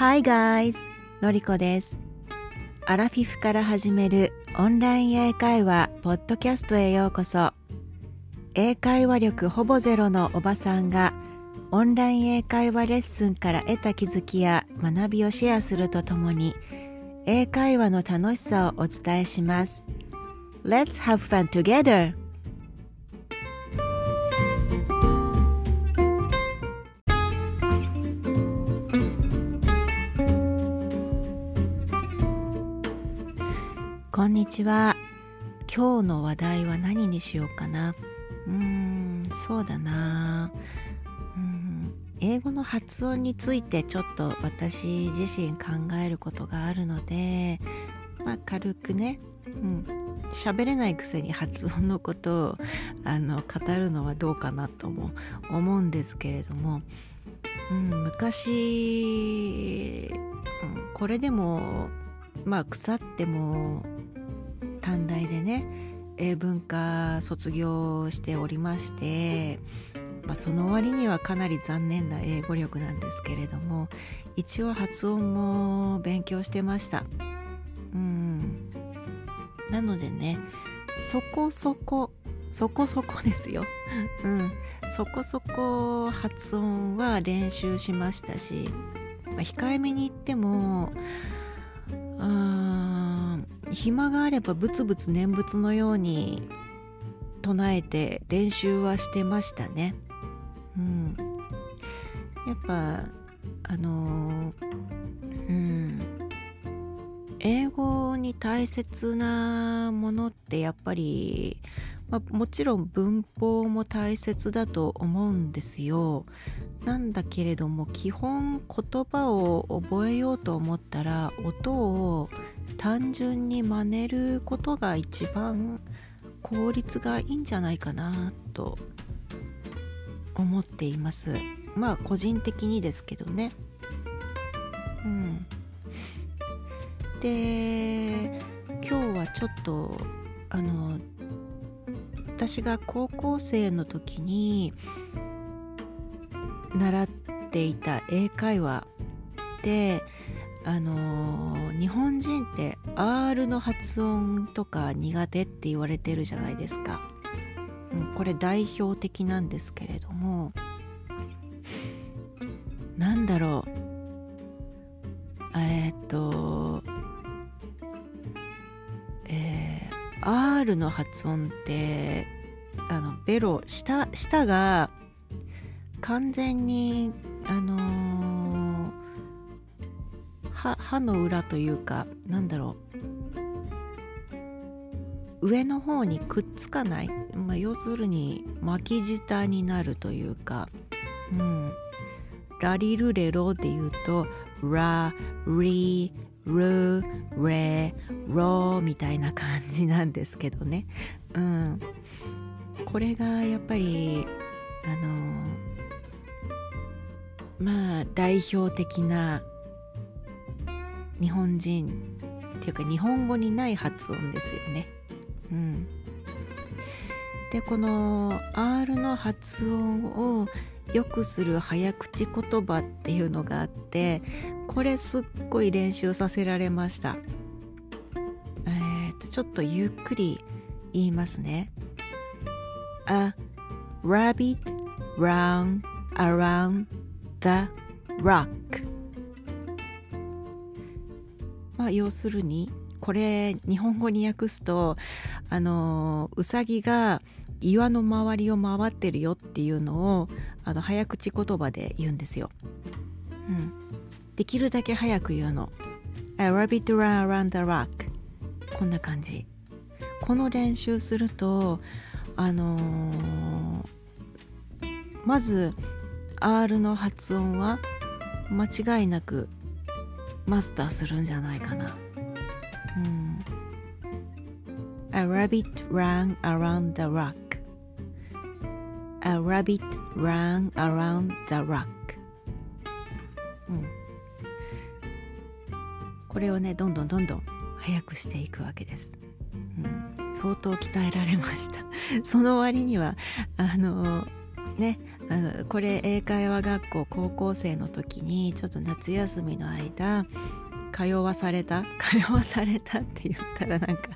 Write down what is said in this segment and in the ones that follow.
Hi guys! のりこです。アラフィフから始めるオンライン英会話ポッドキャストへようこそ。英会話力ほぼゼロのおばさんがオンライン英会話レッスンから得た気づきや学びをシェアするとともに英会話の楽しさをお伝えします。Let's have fun together! こんにちは。今日の話題は何にしようかな。うーん、そうだな。うん、英語の発音についてちょっと私自身考えることがあるので、まあ軽くね、うん、喋れないくせに発音のことをあの語るのはどうかなとも思うんですけれども、うん、昔、うん、これでもまあ腐っても短大でね英文科卒業しておりまして、まあ、その割にはかなり残念な英語力なんですけれども一応発音も勉強してました。うん。なのでねそこそこそこそこですよ。うん。そこそこ発音は練習しましたし、まあ、控えめに言ってもうん暇があればブツブツ念仏のように唱えて練習はしてましたね。うん、やっぱあのー英語に大切なものってやっぱり、まあ、もちろん文法も大切だと思うんですよ。なんだけれども基本言葉を覚えようと思ったら音を単純に真似ることが一番効率がいいんじゃないかなと思っています。まあ個人的にですけどね。うん。で今日はちょっとあの私が高校生の時に習っていた英会話であの日本人って R の発音とか苦手って言われてるじゃないですか、うん、これ代表的なんですけれどもなんだろう。えーっと R の発音ってあのベロ舌舌が完全にあのー歯歯の裏というかなんだろう。上の方にくっつかない、まあ、要するに巻き舌になるというか、うん、ラリルレロで言うとラリルーレロみたいな感じなんですけどね、うん、これがやっぱりあのまあ代表的な日本人っていうか日本語にない発音ですよね。うん、でこの R の発音を良くする早口言葉っていうのがあってこれすっごい練習させられました。えー、とちょっとゆっくり言いますね。A rabbit ran around the rock まあ、要するにこれ日本語に訳すとあのうさぎが岩の周りを回ってるよっていうのをあの早口言葉で言うんですよ。うん、できるだけ早く言うの。A rabbit ran around the rock こんな感じ。この練習するとあのーまず R の発音は間違いなくマスターするんじゃないかな。うん。A rabbit ran around the rock. A rabbit ran around the rock. うん。これをね、どんどんどんどん早くしていくわけです。うん。相当鍛えられました。その割には、あの、ねあのこれ英会話学校高校生の時にちょっと夏休みの間通わされた？通わされたって言ったらなんか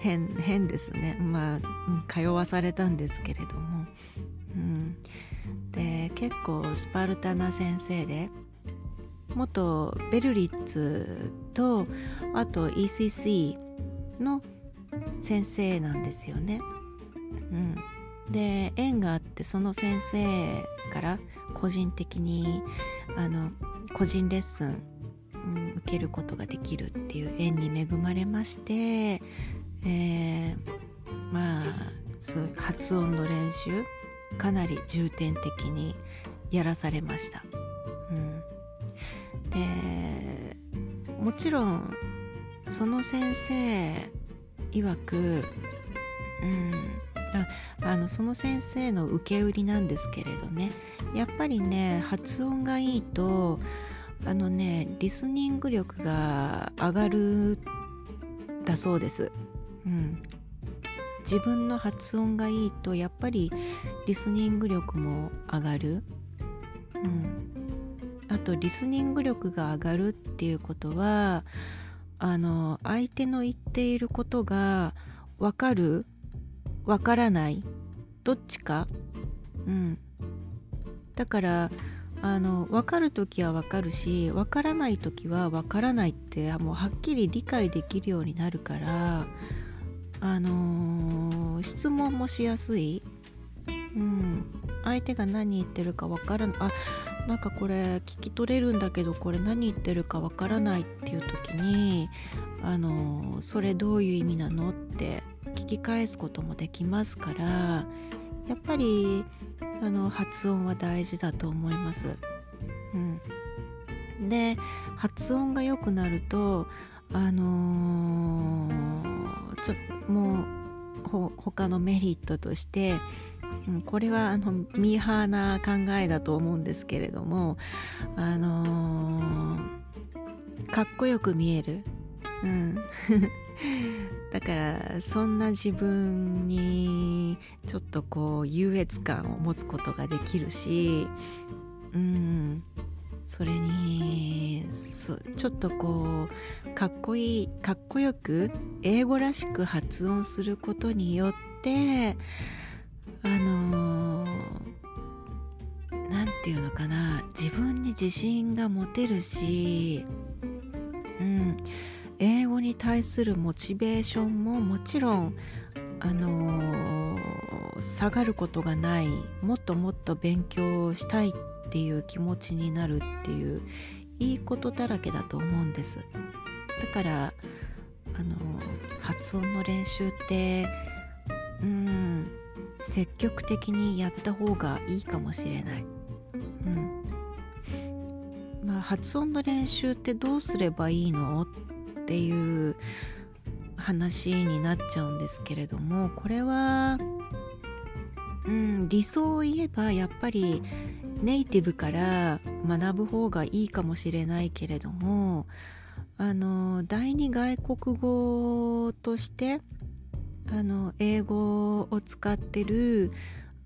変変ですねまあ、通わされたんですけれども、うん、で結構スパルタな先生で元ベルリッツとあと ECC の先生なんですよね。うん、で縁があってその先生から個人的にあの個人レッスン、うん、受けることができるっていう縁に恵まれまして、えー、まあそう発音の練習かなり重点的にやらされました。うん、でもちろんその先生曰く、うん、あのその先生の受け売りなんですけれどねやっぱりね発音がいいとあのねリスニング力が上がるだそうです。うん、自分の発音がいいとやっぱりリスニング力も上がる。うん、あとリスニング力が上がるっていうことはあの相手の言っていることが分かる分からないどっちか。うん。だからあの分かる時は分かるし分からない時は分からないってもうはっきり理解できるようになるからあのー、質問もしやすい、うん、相手が何言ってるか分からないあなんかこれ聞き取れるんだけどこれ何言ってるかわからないっていう時にあのそれどういう意味なのって聞き返すこともできますからやっぱりあの発音は大事だと思います。うん、で発音が良くなるとあのー、ちょもうほ他のメリットとしてこれはあのミーハーな考えだと思うんですけれどもあのー、かっこよく見える、うん、だからそんな自分にちょっとこう優越感を持つことができるし、うん、それにちょっとこうかっこいいかっこよく英語らしく発音することによってあの何、ー、て言うのかな。自分に自信が持てるし、うん、英語に対するモチベーションももちろんあのー、下がることがない。もっともっと勉強したいっていう気持ちになるっていういいことだらけだと思うんです。だからあの、発音の練習ってうん積極的にやった方がいいかもしれない。うんまあ、発音の練習ってどうすればいいの？っていう話になっちゃうんですけれどもこれは、うん、理想を言えばやっぱりネイティブから学ぶ方がいいかもしれないけれどもあの第二外国語としてあの英語を使ってる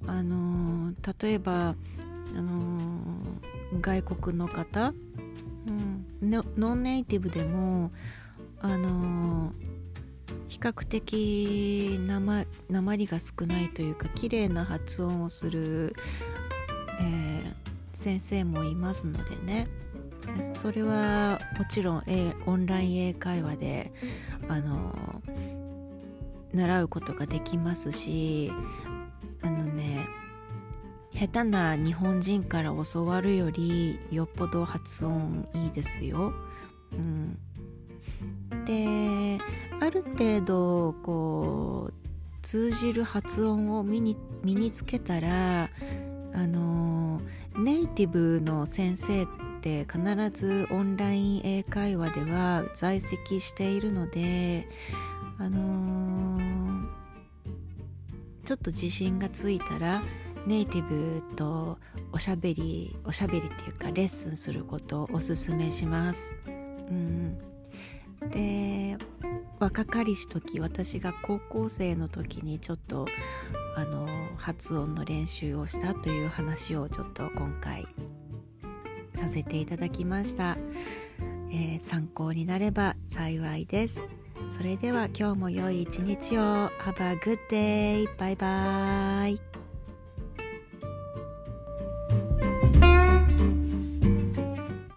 あの例えばあの外国の方、うん、ノンネイティブでもあの比較的なまりが少ないというか綺麗な発音をする、えー、先生もいますのでね。それはもちろんえ、オンライン英会話であの習うことができますしあのね下手な日本人から教わるよりよっぽど発音いいですよ。うん、である程度こう通じる発音を身に身につけたらあのネイティブの先生って必ずオンライン英会話では在籍しているのであの、ちょっと自信がついたらネイティブとおしゃべりおしゃべりっていうかレッスンすることをおすすめします。うん、で若かりし時私が高校生の時にちょっとあの発音の練習をしたという話をちょっと今回させていただきました、えー、参考になれば幸いです。それでは今日も良い一日を Have a good day! バイバイ